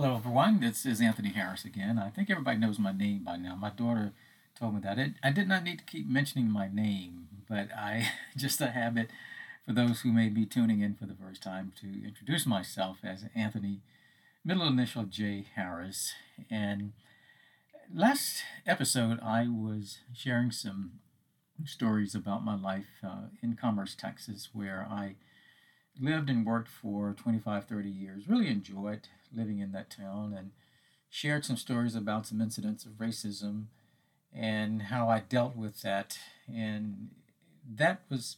Hello, everyone. This is Anthony Harris again. I think everybody knows my name by now. My daughter told me that. I did not need to keep mentioning my name, but I just a habit for those who may be tuning in for the first time to introduce myself as Anthony, middle initial J. Harris. And last episode, I was sharing some stories about my life uh, in Commerce, Texas, where I lived and worked for 25, 30 years. Really enjoyed living in that town and shared some stories about some incidents of racism and how I dealt with that. And that was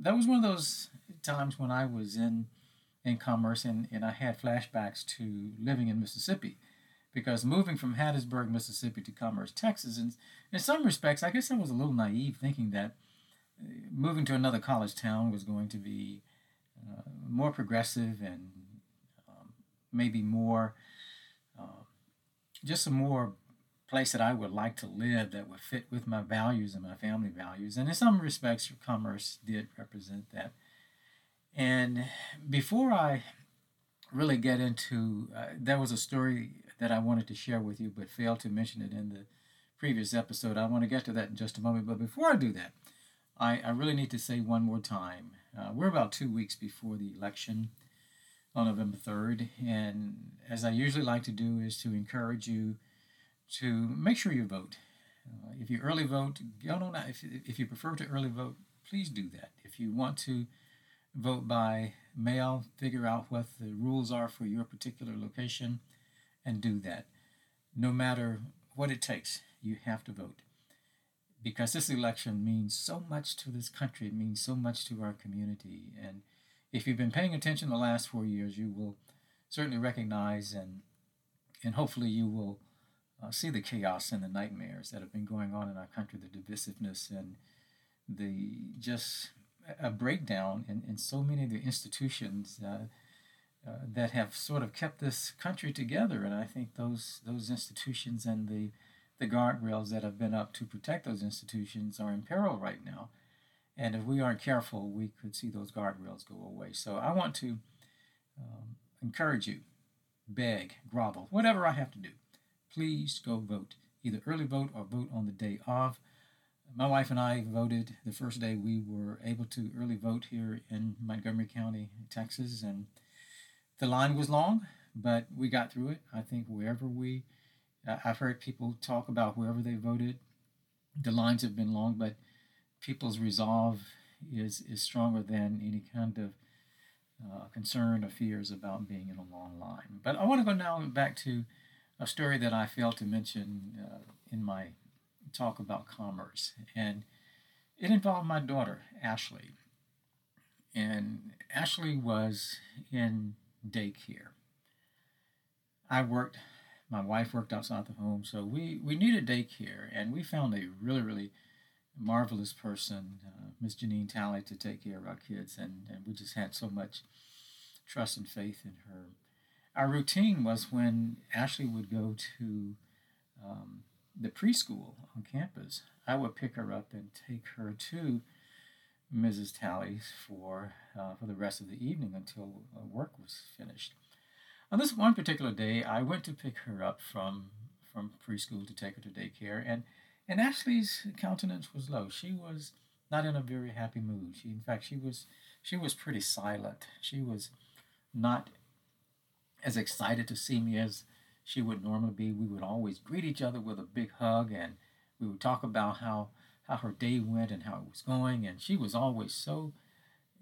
that was one of those times when I was in in commerce and, and I had flashbacks to living in Mississippi. Because moving from Hattiesburg, Mississippi to Commerce, Texas, and in some respects, I guess I was a little naive thinking that uh, moving to another college town was going to be uh, more progressive and maybe more, uh, just a more place that I would like to live that would fit with my values and my family values. And in some respects, commerce did represent that. And before I really get into, uh, there was a story that I wanted to share with you, but failed to mention it in the previous episode. I want to get to that in just a moment. But before I do that, I, I really need to say one more time uh, we're about two weeks before the election on November 3rd. And as I usually like to do, is to encourage you to make sure you vote. Uh, if you early vote, go on. If, if you prefer to early vote, please do that. If you want to vote by mail, figure out what the rules are for your particular location and do that. No matter what it takes, you have to vote because this election means so much to this country. It means so much to our community. And if you've been paying attention the last four years, you will certainly recognize and and hopefully you will uh, see the chaos and the nightmares that have been going on in our country, the divisiveness and the just a breakdown in, in so many of the institutions uh, uh, that have sort of kept this country together. And I think those those institutions and the the guardrails that have been up to protect those institutions are in peril right now. And if we aren't careful, we could see those guardrails go away. So I want to um, encourage you, beg, grovel, whatever I have to do. Please go vote. Either early vote or vote on the day of. My wife and I voted the first day we were able to early vote here in Montgomery County, Texas. And the line was long, but we got through it. I think wherever we I've heard people talk about wherever they voted, the lines have been long, but people's resolve is is stronger than any kind of uh, concern or fears about being in a long line. But I want to go now back to a story that I failed to mention uh, in my talk about commerce, and it involved my daughter Ashley. And Ashley was in daycare. I worked my wife worked outside the home, so we, we needed daycare, and we found a really, really marvelous person, uh, Miss Janine Talley, to take care of our kids, and, and we just had so much trust and faith in her. Our routine was when Ashley would go to um, the preschool on campus, I would pick her up and take her to Mrs. Talley's for uh, for the rest of the evening until uh, work was finished. On this one particular day, I went to pick her up from from preschool to take her to daycare, and and Ashley's countenance was low. She was not in a very happy mood. She, in fact, she was she was pretty silent. She was not as excited to see me as she would normally be. We would always greet each other with a big hug, and we would talk about how how her day went and how it was going. And she was always so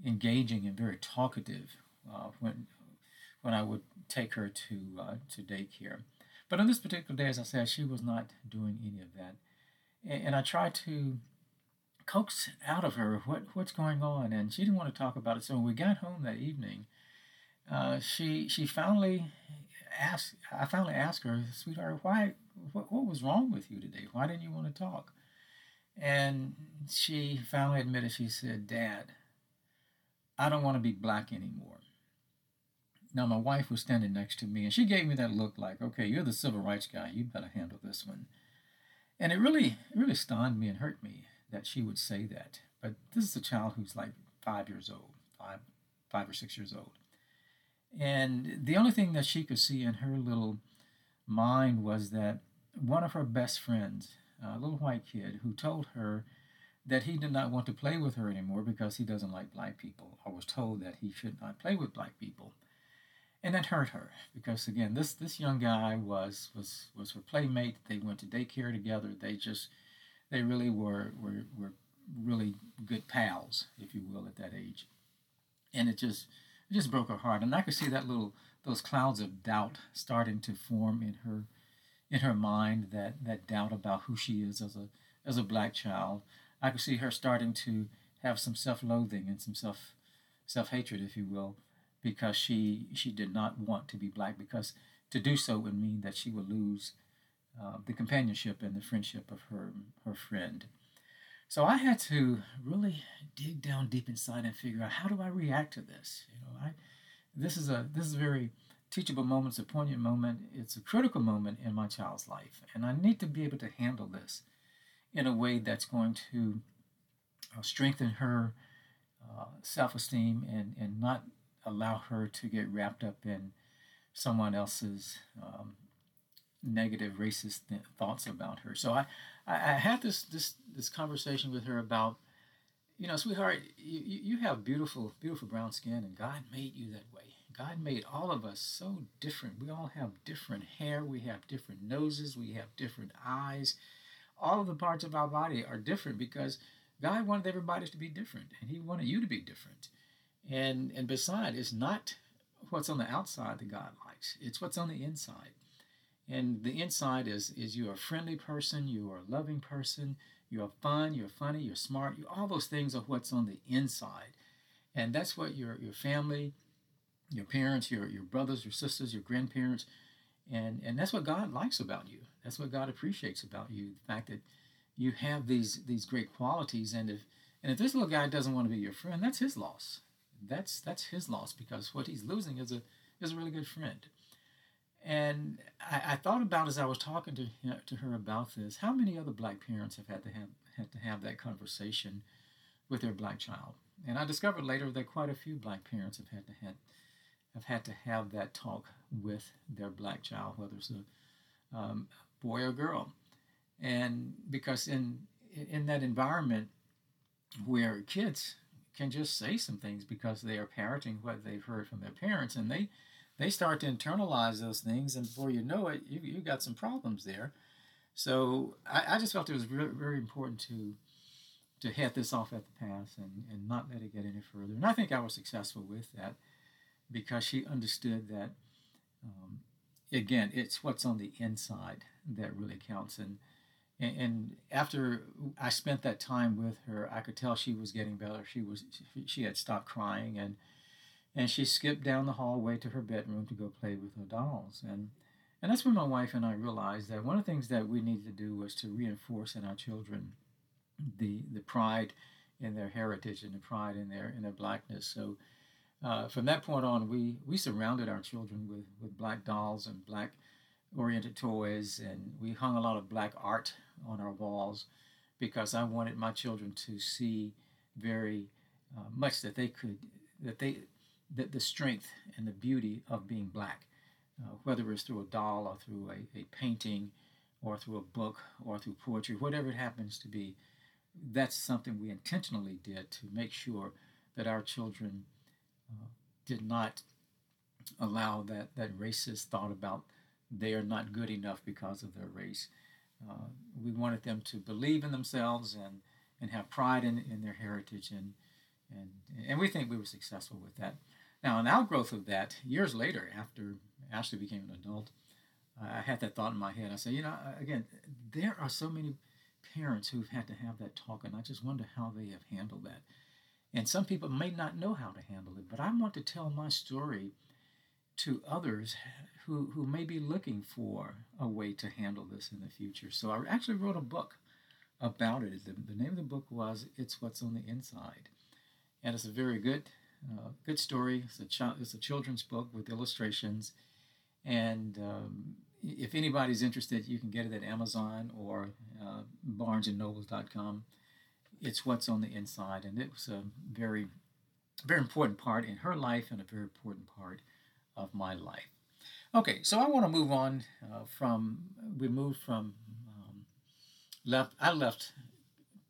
engaging and very talkative uh, when when I would take her to uh, to daycare. But on this particular day, as I said, she was not doing any of that, and, I tried to coax out of her what what's going on, and she didn't want to talk about it. So when we got home that evening, uh, she she finally asked. I finally asked her, "Sweetheart, why? What, what was wrong with you today? Why didn't you want to talk?" And she finally admitted. She said, "Dad, I don't want to be black anymore." Now, my wife was standing next to me, and she gave me that look like, okay, you're the civil rights guy. You better handle this one. And it really, it really stunned me and hurt me that she would say that. But this is a child who's like five years old, five, five or six years old. And the only thing that she could see in her little mind was that one of her best friends, a little white kid, who told her that he did not want to play with her anymore because he doesn't like black people, or was told that he should not play with black people. And that hurt her because again, this this young guy was was was her playmate. They went to daycare together. They just they really were were were really good pals, if you will, at that age. And it just it just broke her heart. And I could see that little those clouds of doubt starting to form in her in her mind that that doubt about who she is as a as a black child. I could see her starting to have some self-loathing and some self self-hatred, if you will, because she she did not want to be black because to do so would mean that she would lose uh, the companionship and the friendship of her her friend. So I had to really dig down deep inside and figure out how do I react to this. You know, I this is a this is a very teachable moment. It's a poignant moment. It's a critical moment in my child's life, and I need to be able to handle this in a way that's going to uh, strengthen her uh, self-esteem and and not allow her to get wrapped up in someone else's um, negative racist th- thoughts about her. So I, I, had this this this conversation with her about, you know, sweetheart, you, you have beautiful beautiful brown skin, and God made you that way. God made all of us so different. We all have different hair. We have different noses. We have different eyes. All of the parts of our body are different because God wanted everybody to be different, and He wanted you to be different. And and beside, it's not what's on the outside that God likes. It's what's on the inside. And the inside is is you're a friendly person, you are a loving person, you're fun, you're funny, you're smart. You all those things are what's on the inside. And that's what your your family, your parents, your your brothers, your sisters, your grandparents, and and that's what God likes about you. That's what God appreciates about you. The fact that you have these these great qualities and if and if this little guy doesn't want to be your friend, that's his loss. That's that's his loss because what he's losing is a is a really good friend. And I, I thought about as I was talking to him, to her about this, how many other black parents have had to have had to have that conversation with their black child. And I discovered later that quite a few black parents have had to have, have had to have that talk with their black child, whether it's a um, boy or girl. And because in in that environment where kids can just say some things because they are parroting what they've heard from their parents and they they start to internalize those things, and before you know it, you you got some problems there. So I, I just felt it was very, very important to to head this off at the pass and, and not let it get any further. And I think I was successful with that because she understood that, um, again, it's what's on the inside that really counts. And, and, and after I spent that time with her, I could tell she was getting better. She was she had stopped crying and and she skipped down the hallway to her bedroom to go play with her dolls. And and that's when my wife and I realized that one of the things that we needed to do was to reinforce in our children the the pride in their heritage and the pride in their in their blackness. So uh, from that point on, we we surrounded our children with with black dolls and black oriented toys, and we hung a lot of black art on our walls because I wanted my children to see very uh, much that they could that they that the strength and the beauty of being black, uh, whether it's through a doll or through a, a painting or through a book or through poetry, whatever it happens to be. That's something we intentionally did to make sure that our children uh, did not allow that, that racist thought about they are not good enough because of their race. Uh, we wanted them to believe in themselves and, and have pride in, in their heritage, and, and, and we think we were successful with that. Now, an outgrowth of that, years later, after Ashley became an adult, I had that thought in my head. I said, you know, again, there are so many parents who've had to have that talk, and I just wonder how they have handled that. And some people may not know how to handle it, but I want to tell my story to others who, who may be looking for a way to handle this in the future. So I actually wrote a book about it. The, the name of the book was It's What's on the Inside. And it's a very good uh, good story. It's a, ch- it's a children's book with illustrations. And um, if anybody's interested, you can get it at Amazon or uh, barnesandnobles.com. It's what's on the inside. And it was a very, very important part in her life and a very important part of my life. Okay, so I want to move on uh, from, we moved from, um, left, I left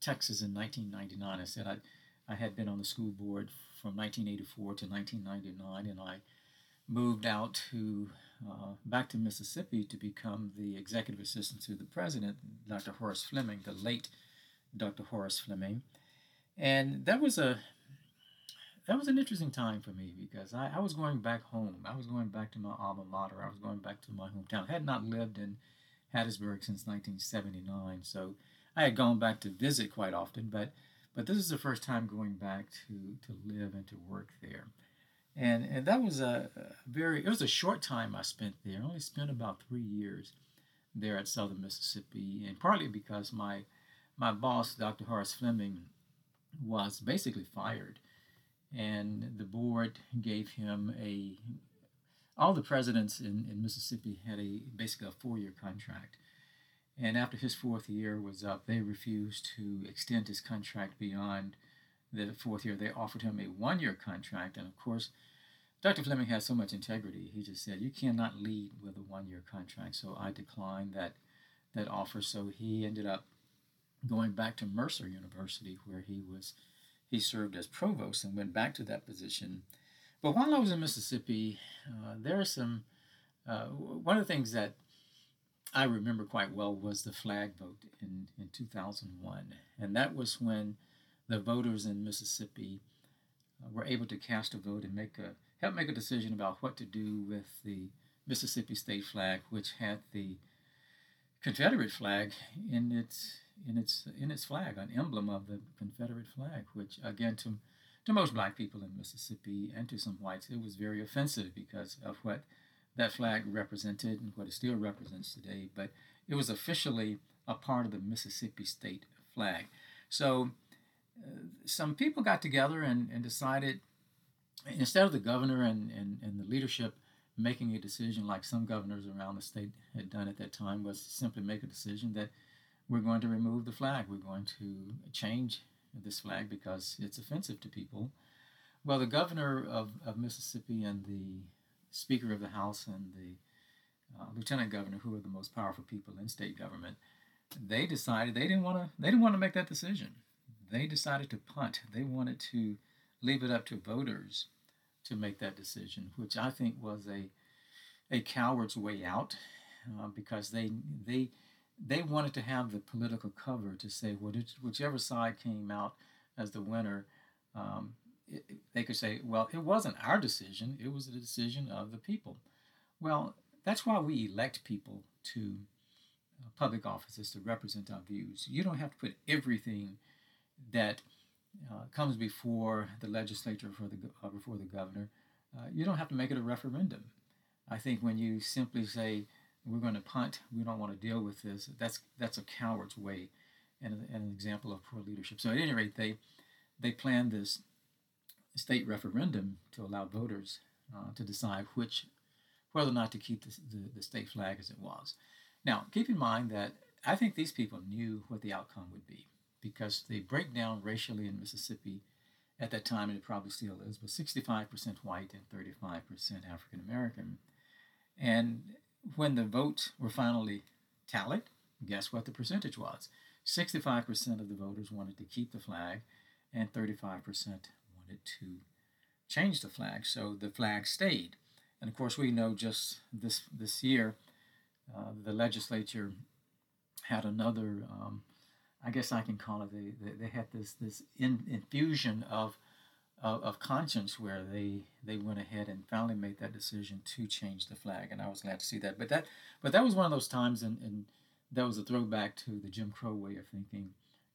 Texas in 1999. I said I, I had been on the school board from 1984 to 1999, and I moved out to uh, back to Mississippi to become the executive assistant to the president, Dr. Horace Fleming, the late Dr. Horace Fleming, and that was a that was an interesting time for me because I, I was going back home. I was going back to my alma mater. I was going back to my hometown. I had not lived in Hattiesburg since 1979, so I had gone back to visit quite often, but but this is the first time going back to to live and to work there. And, and that was a, very it was a short time I spent there. I only spent about three years there at Southern Mississippi, and partly because my my boss, Dr. Horace Fleming, was basically fired and the board gave him a all the presidents in, in Mississippi had a basically a four-year contract. And after his fourth year was up, they refused to extend his contract beyond the fourth year. They offered him a one-year contract, and of course, Dr. Fleming has so much integrity. He just said, "You cannot lead with a one-year contract." So I declined that that offer. So he ended up going back to Mercer University, where he was he served as provost and went back to that position. But while I was in Mississippi, uh, there are some, uh, one of the things that I remember quite well was the flag vote in, in 2001. And that was when the voters in Mississippi uh, were able to cast a vote and make a, help make a decision about what to do with the Mississippi state flag, which had the Confederate flag in its in its in its flag, an emblem of the Confederate flag, which again to to most black people in Mississippi and to some whites, it was very offensive because of what that flag represented and what it still represents today. But it was officially a part of the Mississippi state flag. So uh, some people got together and, and decided instead of the governor and, and, and the leadership making a decision like some governors around the state had done at that time was simply make a decision that we're going to remove the flag. We're going to change this flag because it's offensive to people. Well, the governor of, of Mississippi and the Speaker of the House and the uh, Lieutenant Governor, who are the most powerful people in state government, they decided they didn't want to. They didn't want to make that decision. They decided to punt. They wanted to leave it up to voters to make that decision, which I think was a a coward's way out, uh, because they they they wanted to have the political cover to say, whichever side came out as the winner, um, it, they could say, well, it wasn't our decision, it was the decision of the people. Well, that's why we elect people to uh, public offices to represent our views. You don't have to put everything that uh, comes before the legislature for the uh, before the governor. Uh, you don't have to make it a referendum. I think when you simply say we're going to punt. We don't want to deal with this. That's that's a coward's way, and, and an example of poor leadership. So at any rate, they they planned this state referendum to allow voters uh, to decide which whether or not to keep the, the, the state flag as it was. Now, keep in mind that I think these people knew what the outcome would be because the breakdown racially in Mississippi at that time, and it probably still is, was 65% white and 35% African American. And when the votes were finally tallied, guess what the percentage was? 65% of the voters wanted to keep the flag, and 35% wanted to change the flag. So the flag stayed. And of course, we know just this this year, uh, the legislature had another. Um, I guess I can call it. They, they, they had this this in, infusion of of, of conscience where they they went ahead and finally made that decision to change the flag, and I was glad to see that. But that but that was one of those times, and, and that was a throwback to the Jim Crow way of thinking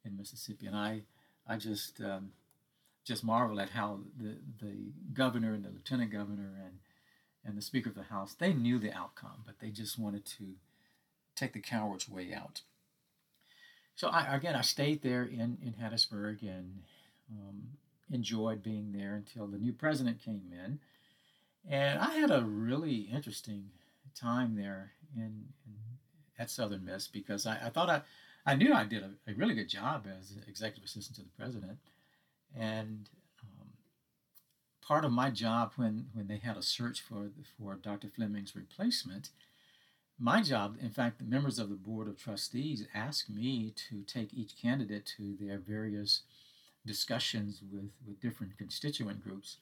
in Mississippi, and I I just um, just marvel at how the the governor and the lieutenant governor and and the Speaker of the House they knew the outcome, but they just wanted to take the coward's way out. So I, again, I stayed there in in Hattiesburg and um, enjoyed being there until the new president came in. And I had a really interesting time there in, in at Southern Miss because I, I thought I, I knew I did a, a, really good job as executive assistant to the president. And um, part of my job when, when they had a search for, for Dr. Fleming's replacement, my job, in fact, the members of the Board of Trustees asked me to take each candidate to their various discussions with, with different constituent groups.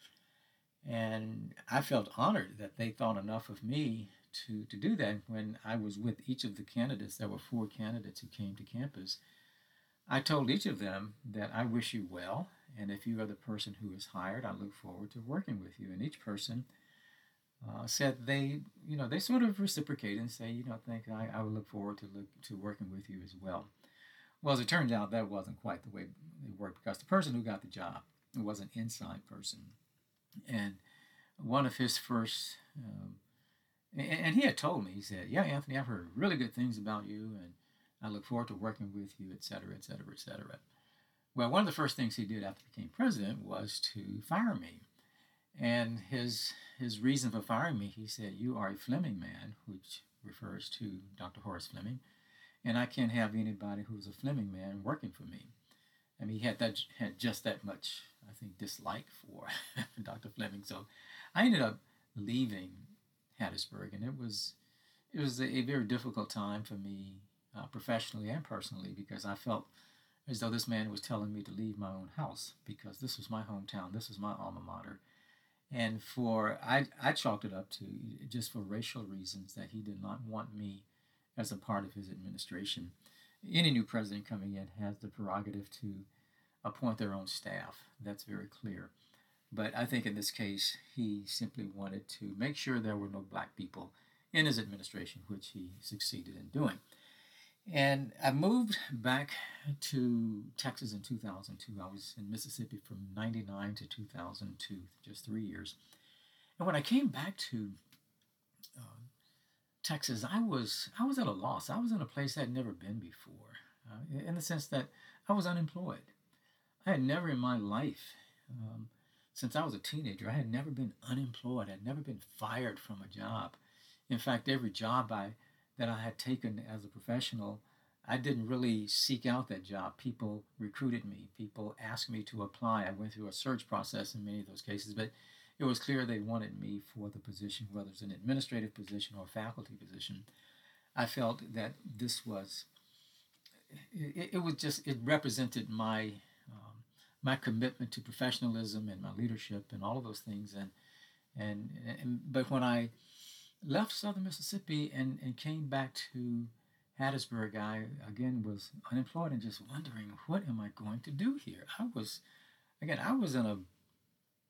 And I felt honored that they thought enough of me to, to do that when I was with each of the candidates. There were four candidates who came to campus. I told each of them that I wish you well, and if you are the person who is hired, I look forward to working with you. And each person uh, said they, you know, they sort of reciprocate and say, you know, think I, I would look forward to look to working with you as well. Well, as it turns out, that wasn't quite the way it worked because the person who got the job was an inside person, and one of his first, um, and, and he had told me, he said, "Yeah, Anthony, I've heard really good things about you, and I look forward to working with you, et cetera, et cetera, et cetera." Well, one of the first things he did after he became president was to fire me. And his his reason for firing me, he said, "You are a Fleming man," which refers to Dr. Horace Fleming, and I can't have anybody who's a Fleming man working for me. I mean, he had that had just that much, I think, dislike for Dr. Fleming. So I ended up leaving Hattiesburg, and it was it was a, a very difficult time for me, uh, professionally and personally, because I felt as though this man was telling me to leave my own house because this was my hometown, this was my alma mater, and for I, I chalked it up to just for racial reasons that he did not want me as a part of his administration. Any new president coming in has the prerogative to appoint their own staff. That's very clear. But I think in this case, he simply wanted to make sure there were no black people in his administration, which he succeeded in doing. And I moved back to Texas in 2002. I was in Mississippi from 99 to 2002, just three years. And when I came back to Texas, I was I was at a loss. I was in a place I'd never been before, uh, in the sense that I was unemployed. I had never in my life, um, since I was a teenager, I had never been unemployed. I had never been fired from a job. In fact, every job I that I had taken as a professional, I didn't really seek out that job. People recruited me. People asked me to apply. I went through a search process in many of those cases, but it was clear they wanted me for the position, whether it's an administrative position or a faculty position. I felt that this was, it, it was just, it represented my, um, my commitment to professionalism and my leadership and all of those things. And, and, and but when I, left southern Mississippi and, and came back to Hattiesburg, I again was unemployed and just wondering, what am I going to do here? I was, again, I was in a,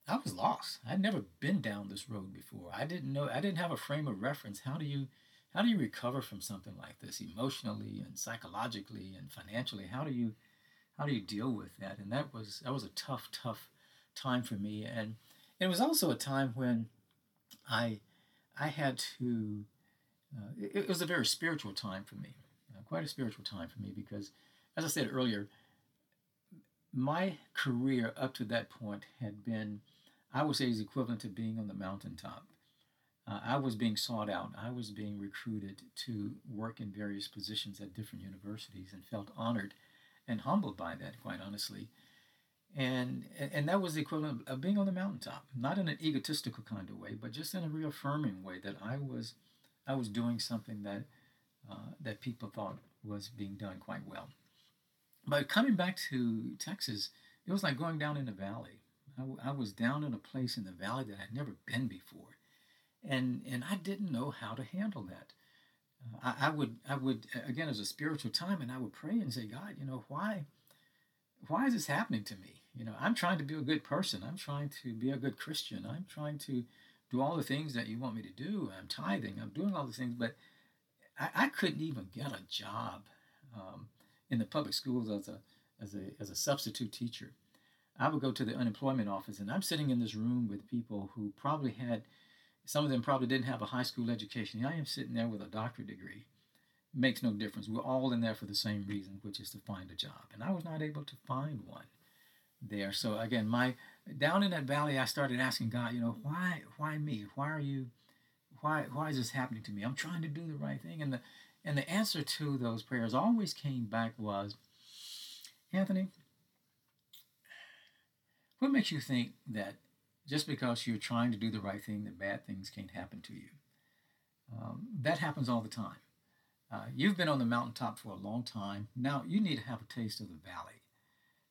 I was lost. I'd never been down this road before. I didn't know, I didn't have a frame of reference. How do you, how do you recover from something like this emotionally and psychologically and financially? How do you, how do you deal with that? And that was, that was a tough, tough time for me. And it was also a time when I, I had to, uh, it, it, was a very spiritual time for me, uh, quite a spiritual time for me, because as I said earlier, my career up to that point had been, I would say, is equivalent to being on the mountaintop. Uh, I was being sought out. I was being recruited to work in various positions at different universities and felt honored and humbled by that, quite honestly and and that was the equivalent of being on the mountaintop not in an egotistical kind of way but just in a reaffirming way that i was i was doing something that uh, that people thought was being done quite well but coming back to texas it was like going down in the valley I, I was down in a place in the valley that i'd never been before and and i didn't know how to handle that uh, I, I would i would again as a spiritual time and i would pray and say god you know why why is this happening to me you know, I'm trying to be a good person. I'm trying to be a good Christian. I'm trying to do all the things that you want me to do. I'm tithing. I'm doing all the things, but I, I couldn't even get a job um, in the public schools as a as a as a substitute teacher. I would go to the unemployment office, and I'm sitting in this room with people who probably had, some of them probably didn't have a high school education. I am sitting there with a doctorate degree. Makes no difference. We're all in there for the same reason, which is to find a job. And I was not able to find one there. So again, my down in that valley, I started asking God, you know, why, why me? Why are you, why, why is this happening to me? I'm trying to do the right thing, and the, and the answer to those prayers always came back was, Anthony, what makes you think that just because you're trying to do the right thing, that bad things can't happen to you. Um, that happens all the time. Uh, you've been on the mountaintop for a long time. Now you need to have a taste of the valley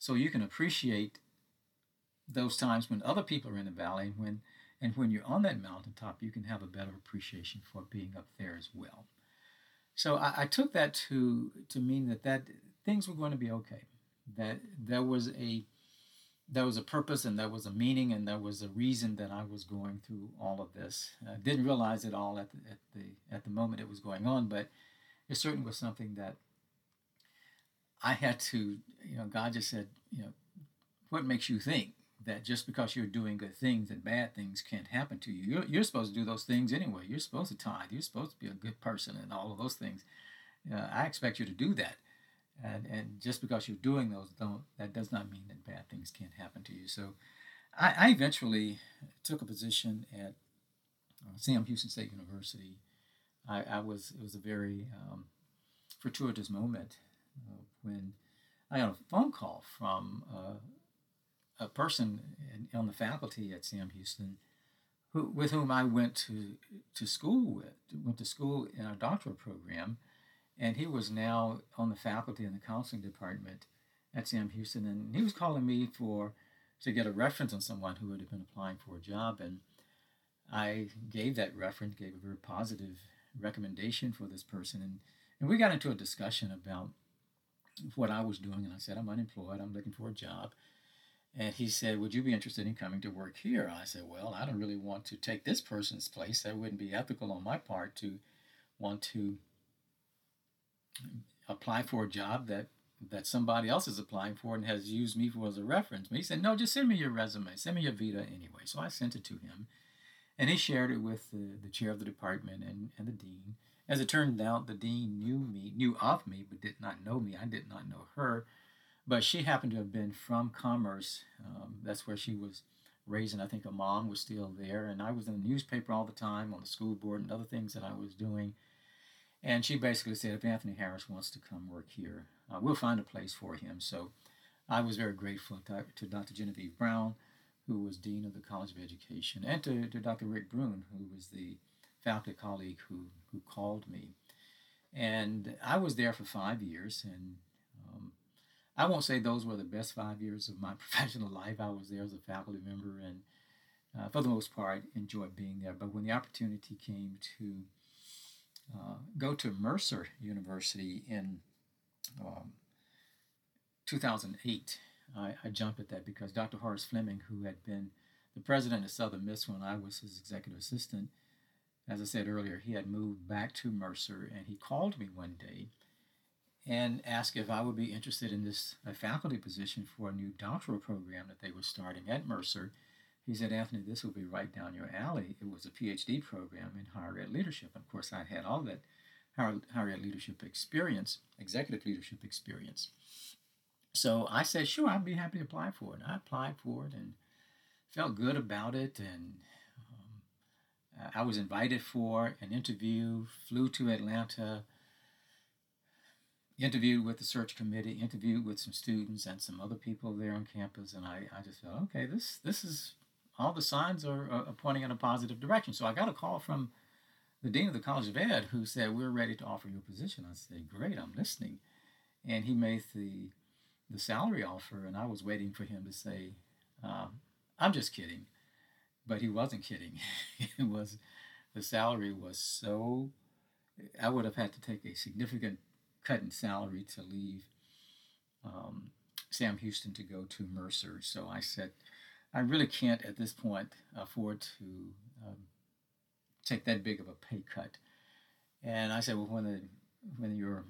so you can appreciate those times when other people are in the valley and when and when you're on that mountaintop you can have a better appreciation for being up there as well so I, I took that to to mean that that things were going to be okay that there was a there was a purpose and there was a meaning and there was a reason that I was going through all of this. I didn't realize it all at the, at the at the moment it was going on, but it certainly was something that I had to, you know, God just said, you know, what makes you think that just because you're doing good things that bad things can't happen to you? You're, you're supposed to do those things anyway. You're supposed to tithe. You're supposed to be a good person and all of those things. Uh, I expect you to do that. And, and just because you're doing those, don't that does not mean that bad things can't happen to you. So I, I eventually took a position at uh, Sam Houston State University. I, I was it was a very um, fortuitous moment uh, when I got a phone call from uh, a person in, on the faculty at Sam Houston who, with whom I went to to school with went to school in our doctoral program and he was now on the faculty in the counseling department at Sam Houston, and he was calling me for to get a reference on someone who had been applying for a job, and I gave that reference, gave a very positive recommendation for this person, and and we got into a discussion about what I was doing, and I said I'm unemployed, I'm looking for a job. And he said, Would you be interested in coming to work here? I said, Well, I don't really want to take this person's place. That wouldn't be ethical on my part to want to apply for a job that that somebody else is applying for and has used me for as a reference. But he said, no, just send me your resume. Send me your vita anyway. So I sent it to him. And he shared it with the, the chair of the department and, and the dean. As it turned out, the dean knew me, knew of me, but did not know me. I did not know her. But she happened to have been from Commerce. Um, that's where she was raised, and I think her mom was still there. And I was in the newspaper all the time, on the school board, and other things that I was doing. And she basically said, if Anthony Harris wants to come work here, uh, we'll find a place for him. So I was very grateful to, to, Dr. Genevieve Brown, who was Dean of the College of Education, and to, to Dr. Rick Bruhn, who was the faculty colleague who, who called me. And I was there for five years, and um, I won't say those were the best five years of my professional life. I was there as a faculty member, and uh, for the most part, enjoyed being there. But when the opportunity came to uh, go to Mercer University in um, 2008. I, I jumped at that because Dr. Horace Fleming, who had been the president of Southern Miss when I was his executive assistant, as I said earlier, he had moved back to Mercer and he called me one day and asked if I would be interested in this faculty position for a new doctoral program that they were starting at Mercer he said, Anthony, this will be right down your alley. It was a PhD program in higher ed leadership. Of course, I had all that higher ed leadership experience, executive leadership experience. So I said, sure, I'd be happy to apply for it. I applied for it and felt good about it. And um, I was invited for an interview, flew to Atlanta, interviewed with the search committee, interviewed with some students and some other people there on campus. And I, I just felt, okay, this, this is all the signs are, are pointing in a positive direction. So I got a call from the dean of the College of Ed who said, "We're ready to offer you a position." I said, "Great, I'm listening." And he made the the salary offer, and I was waiting for him to say, um, "I'm just kidding," but he wasn't kidding. it was the salary was so. I would have had to take a significant cut in salary to leave um, Sam Houston to go to Mercer. So I said, I really can't at this point afford to um, take that big of a pay cut. And I said, well, when the when your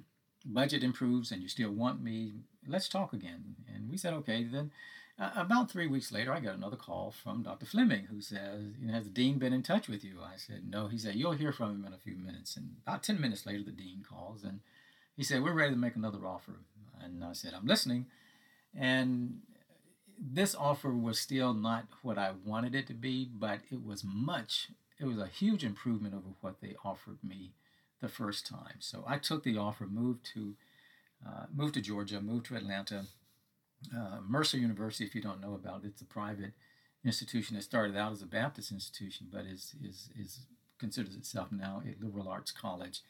budget improves and you still want me, let's talk again. And we said, okay. Then uh, about three weeks later, I got another call from Dr. Fleming who says, you know, has the dean been in touch with you? I said, no. He said, you'll hear from him in a few minutes. And about 10 minutes later, the dean calls and he said, we're ready to make another offer. And I said, I'm listening. And this offer was still not what I wanted it to be, but it was much, it was a huge improvement over what they offered me the first time. So I took the offer, moved to, uh, moved to Georgia, moved to Atlanta. Uh, Mercer University, if you don't know about it, it's a private institution that started out as a Baptist institution, but is is is considers itself now a liberal arts college.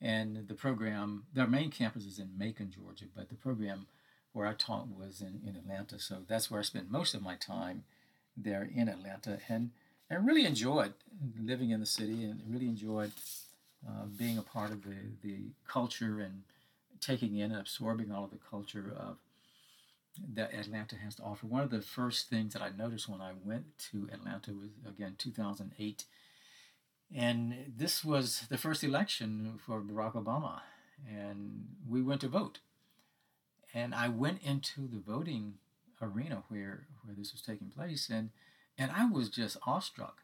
And the program, their main campus is in Macon, Georgia, but the program where I taught was in, in Atlanta. So that's where I spent most of my time there in Atlanta. And I really enjoyed living in the city and really enjoyed uh, being a part of the, the culture and taking in and absorbing all of the culture of that Atlanta has to offer. One of the first things that I noticed when I went to Atlanta was again 2008, and this was the first election for Barack Obama, and we went to vote. And I went into the voting arena where where this was taking place, and and I was just awestruck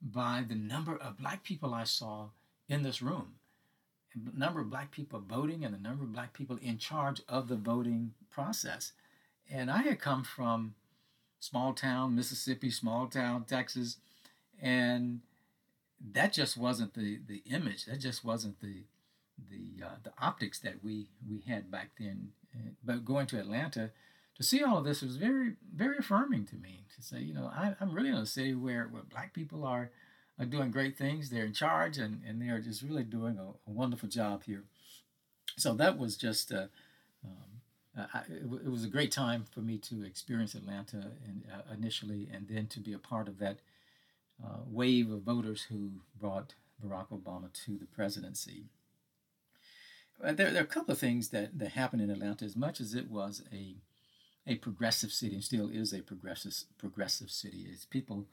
by the number of black people I saw in this room, the number of black people voting, and the number of black people in charge of the voting process. And I had come from small town Mississippi, small town Texas, and that just wasn't the the image. That just wasn't the the uh, the optics that we we had back then. But going to Atlanta to see all of this was very very affirming to me. To say, you know, I, am really in a city where where black people are are doing great things. They're in charge and and they are just really doing a, a wonderful job here. So that was just. Uh, um, uh, I, it, it, was a great time for me to experience Atlanta and, uh, initially, and then to be a part of that uh, wave of voters who brought Barack Obama to the presidency. Uh, there, there, are a couple of things that, that happened in Atlanta. As much as it was a a progressive city, and still is a progressive progressive city, as people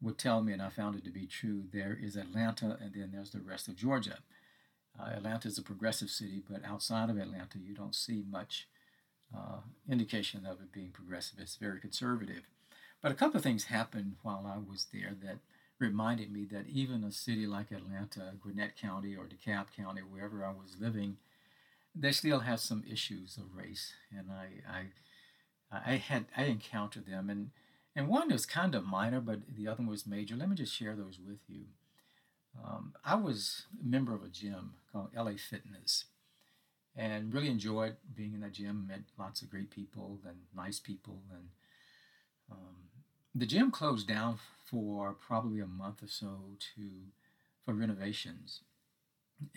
would tell me, and I found it to be true. There is Atlanta, and then there's the rest of Georgia. Uh, Atlanta is a progressive city, but outside of Atlanta, you don't see much uh, indication of it being progressive. It's very conservative. But a couple of things happened while I was there that reminded me that even a city like Atlanta, Gwinnett County, or DeKalb County, wherever I was living, they still have some issues of race. And I, I, I had I encountered them, and and one was kind of minor, but the other one was major. Let me just share those with you. Um, I was a member of a gym called LA Fitness, and really enjoyed being in that gym. Met lots of great people and nice people, and um, the gym closed down for probably a month or so to for renovations.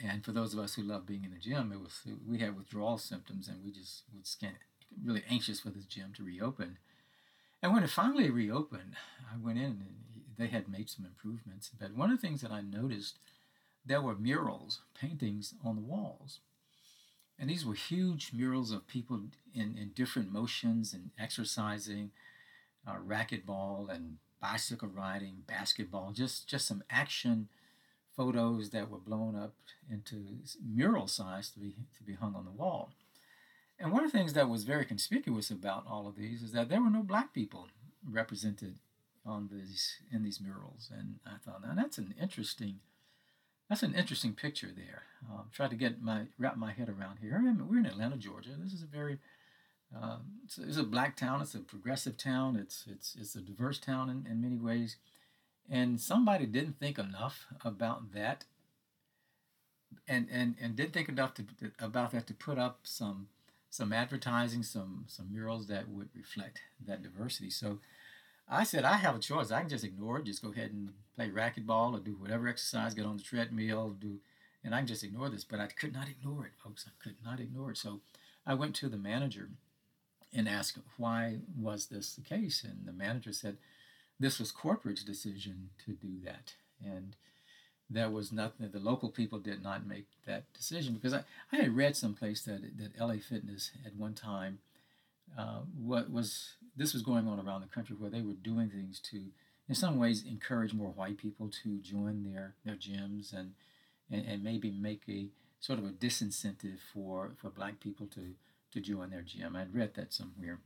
And for those of us who love being in the gym, it was we had withdrawal symptoms, and we just was really anxious for this gym to reopen. And when it finally reopened, I went in and they had made some improvements. But one of the things that I noticed, there were murals, paintings on the walls. And these were huge murals of people in, in different motions and exercising, uh, racquetball and bicycle riding, basketball, just, just some action photos that were blown up into mural size to be, to be hung on the wall. And one of the things that was very conspicuous about all of these is that there were no black people represented on these in these murals. And I thought, now that's an interesting that's an interesting picture there. Um, try to get my wrap my head around here. I mean, we're in Atlanta, Georgia. This is a very uh, it's, it's, a, black town. It's a progressive town. It's it's it's a diverse town in, in many ways. And somebody didn't think enough about that, and and and didn't think enough to, about that to put up some some advertising, some some murals that would reflect that diversity. So I said, I have a choice. I can just ignore it, just go ahead and play racquetball or do whatever exercise, get on the treadmill, do, and I can just ignore this. But I could not ignore it, folks. I could not ignore it. So I went to the manager and asked, why was this the case? And the manager said, this was corporate's decision to do that. And there was nothing, the local people did not make that decision because I, I had read someplace that, that LA Fitness at one time uh, what was this was going on around the country where they were doing things to, in some ways, encourage more white people to join their their gyms and and, and maybe make a sort of a disincentive for for black people to to join their gym. I'd read that somewhere,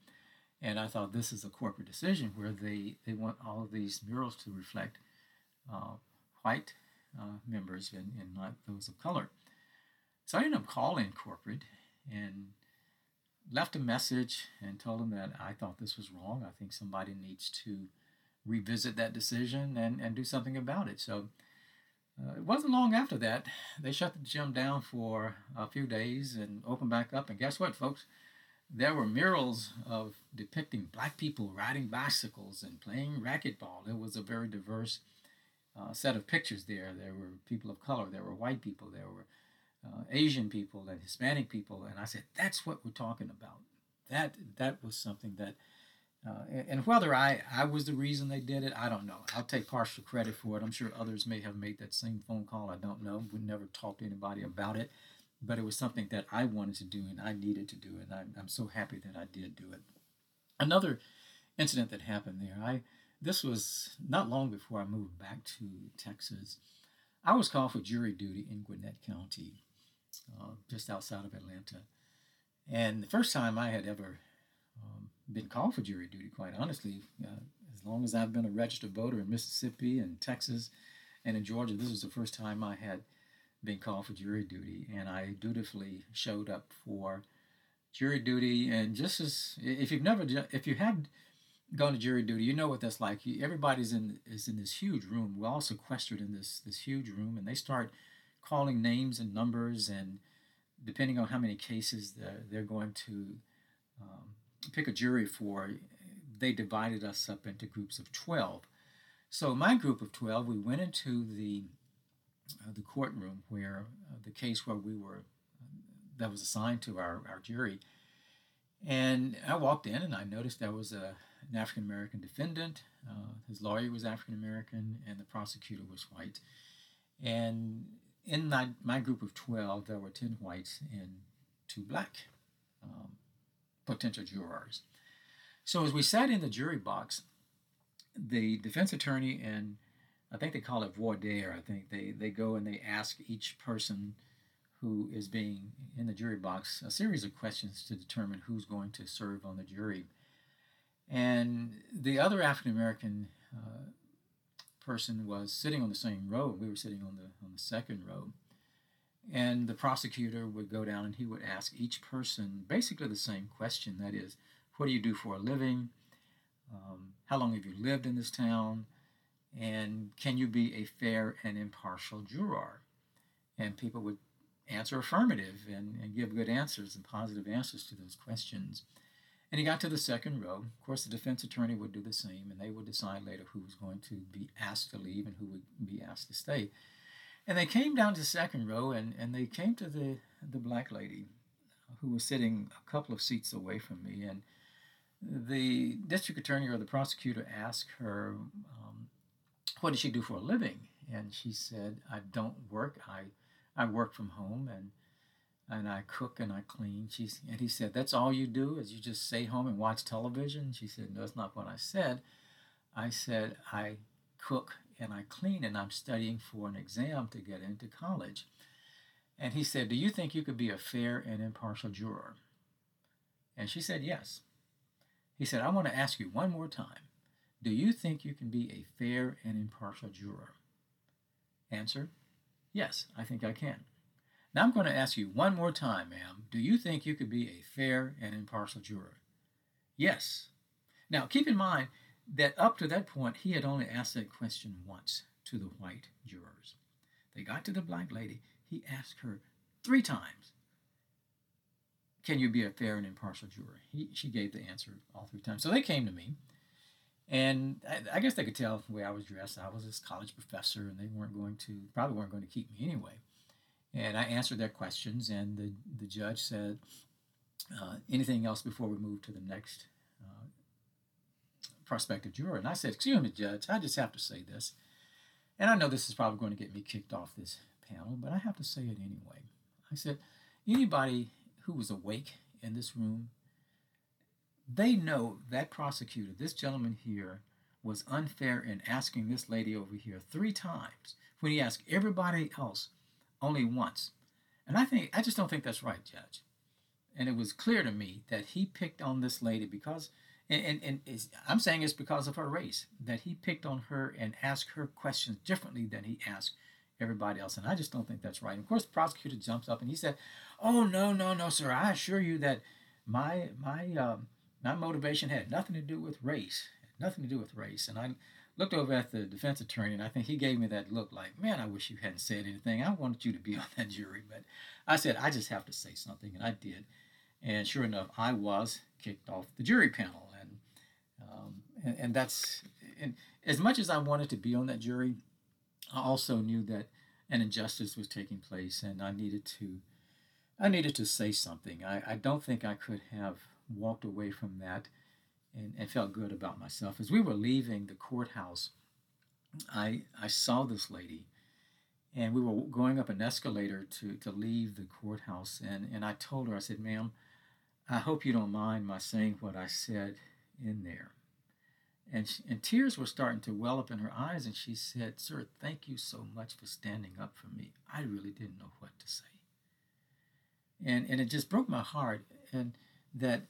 and I thought this is a corporate decision where they they want all of these murals to reflect uh, white uh, members and, and not those of color. So I ended up calling corporate and left a message and told them that I thought this was wrong. I think somebody needs to revisit that decision and, and do something about it. So uh, it wasn't long after that. They shut the gym down for a few days and opened back up. And guess what, folks? There were murals of depicting black people riding bicycles and playing racquetball. It was a very diverse uh, set of pictures there. There were people of color, there were white people, there were uh, Asian people and Hispanic people, and I said, "That's what we're talking about." That that was something that, uh, and whether I I was the reason they did it, I don't know. I'll take partial credit for it. I'm sure others may have made that same phone call. I don't know. We never talked to anybody about it but it was something that I wanted to do and I needed to do it. And I'm, I'm so happy that I did do it. Another incident that happened there, I this was not long before I moved back to Texas. I was called for jury duty in Gwinnett County, uh, just outside of Atlanta. And the first time I had ever um, been called for jury duty, quite honestly, uh, as long as I've been a registered voter in Mississippi and Texas and in Georgia, this was the first time I had being called for jury duty, and I dutifully showed up for jury duty. And just as if you've never, if you have gone to jury duty, you know what that's like. Everybody's in is in this huge room. We're all sequestered in this this huge room, and they start calling names and numbers, and depending on how many cases they're, they're going to um, pick a jury for, they divided us up into groups of twelve. So my group of twelve, we went into the the courtroom where uh, the case where we were that was assigned to our, our jury. And I walked in and I noticed there was a, an African American defendant. Uh, his lawyer was African American and the prosecutor was white. And in my, my group of 12, there were 10 whites and two black um, potential jurors. So as we sat in the jury box, the defense attorney and I think they call it voir dire. I think they, they go and they ask each person who is being in the jury box a series of questions to determine who's going to serve on the jury. And the other African American uh, person was sitting on the same row. We were sitting on the on the second row, and the prosecutor would go down and he would ask each person basically the same question. That is, what do you do for a living? Um, how long have you lived in this town? And can you be a fair and impartial juror? And people would answer affirmative and, and give good answers and positive answers to those questions. And he got to the second row. Of course, the defense attorney would do the same, and they would decide later who was going to be asked to leave and who would be asked to stay. And they came down to the second row, and, and they came to the, the black lady who was sitting a couple of seats away from me. And the district attorney or the prosecutor asked her, um, what does she do for a living? And she said, I don't work. I, I work from home and and I cook and I clean. She's, and he said, That's all you do is you just stay home and watch television? She said, No, that's not what I said. I said, I cook and I clean and I'm studying for an exam to get into college. And he said, Do you think you could be a fair and impartial juror? And she said, Yes. He said, I want to ask you one more time. Do you think you can be a fair and impartial juror? Answer Yes, I think I can. Now I'm going to ask you one more time, ma'am. Do you think you could be a fair and impartial juror? Yes. Now keep in mind that up to that point, he had only asked that question once to the white jurors. They got to the black lady. He asked her three times, Can you be a fair and impartial juror? He, she gave the answer all three times. So they came to me and I, I, guess they could tell the way I was dressed. I was this college professor, and they weren't going to, probably weren't going to keep me anyway. And I answered their questions, and the, the judge said, uh, anything else before we move to the next uh, prospective juror? And I said, excuse me, judge, I just have to say this. And I know this is probably going to get me kicked off this panel, but I have to say it anyway. I said, anybody who was awake in this room they know that prosecutor, this gentleman here, was unfair in asking this lady over here three times when he asked everybody else only once. And I think I just don't think that's right, Judge. And it was clear to me that he picked on this lady because, and, and, and I'm saying it's because of her race, that he picked on her and asked her questions differently than he asked everybody else. And I just don't think that's right. And of course, the prosecutor jumps up and he said, "Oh no, no, no, sir! I assure you that my my um, my motivation had nothing to do with race, nothing to do with race. And I looked over at the defense attorney, and I think he gave me that look like, man, I wish you hadn't said anything. I wanted you to be on that jury. But I said, I just have to say something, and I did. And sure enough, I was kicked off the jury panel. And, um, and, and, that's, and as much as I wanted to be on that jury, I also knew that an injustice was taking place and I needed to, I needed to say something. I, I don't think I could have walked away from that and, and felt good about myself. As we were leaving the courthouse, I, I saw this lady and we were going up an escalator to, to leave the courthouse. And, and i told her i said ma'am i hope you don't mind my saying what i said in there. And, she, and tears were starting to well up in her eyes and she said sir thank you so much for standing up for me. I really didn't know what to say. And, and it just broke my heart. And that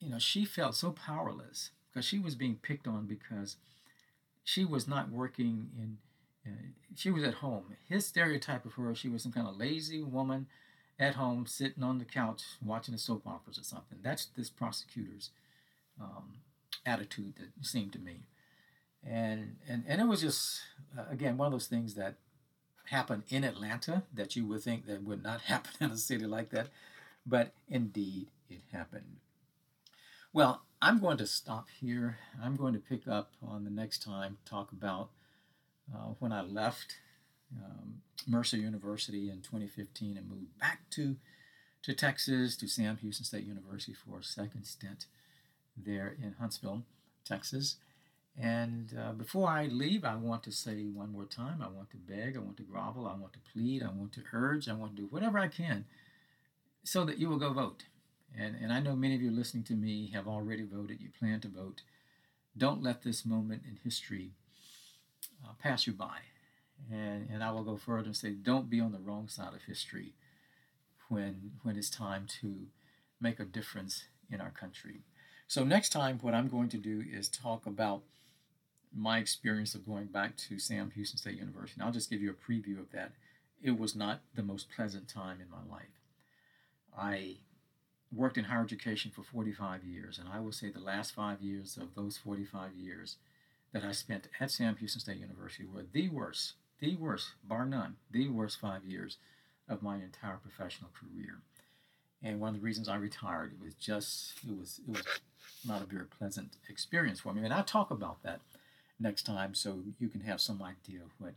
you know she felt so powerless because she was being picked on because she was not working in she was at home. His stereotype of her, she was some kind of lazy woman at home sitting on the couch watching the soap operas or something. That's this prosecutor's um, attitude that seemed to me. And, and, and it was just, uh, again, one of those things that happened in Atlanta that you would think that would not happen in a city like that. But indeed, it happened. Well, I'm going to stop here. I'm going to pick up on the next time, talk about uh, when I left um, Mercer University in 2015 and moved back to, to Texas, to Sam Houston State University for a second stint there in Huntsville, Texas. And uh, before I leave, I want to say one more time I want to beg, I want to grovel, I want to plead, I want to urge, I want to do whatever I can so that you will go vote. And, and I know many of you listening to me have already voted, you plan to vote. Don't let this moment in history uh, pass you by. And, and I will go further and say, don't be on the wrong side of history when, when it's time to make a difference in our country. So, next time, what I'm going to do is talk about my experience of going back to Sam Houston State University. And I'll just give you a preview of that. It was not the most pleasant time in my life. I worked in higher education for 45 years, and I will say the last five years of those 45 years that I spent at Sam Houston State University were the worst, the worst, bar none, the worst five years of my entire professional career. And one of the reasons I retired, it was just, it was, it was not a very pleasant experience for me. And I'll talk about that next time so you can have some idea what,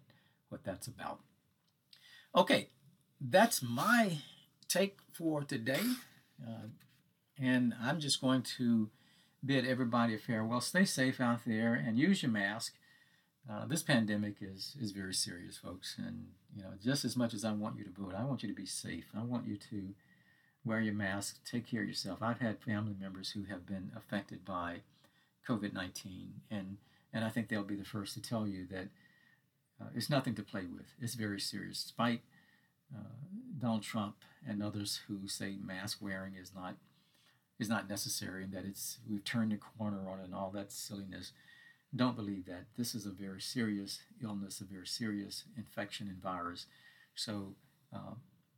what that's about. Okay, that's my take for today. Uh, and I'm just going to bid everybody a farewell. Stay safe out there and use your mask. Uh, this pandemic is is very serious, folks, and you know just as much as I want you to vote, I want you to be safe. I want you to wear your mask, take care of yourself. I've had family members who have been affected by COVID nineteen, and and I think they'll be the first to tell you that uh, it's nothing to play with. It's very serious. Despite Donald Trump and others who say mask wearing is not is not necessary and that it's we've turned the corner on and all that silliness. Don't believe that. This is a very serious illness, a very serious infection and virus. So uh,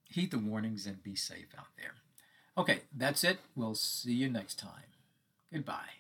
heed the warnings and be safe out there. Okay, that's it. We'll see you next time. Goodbye.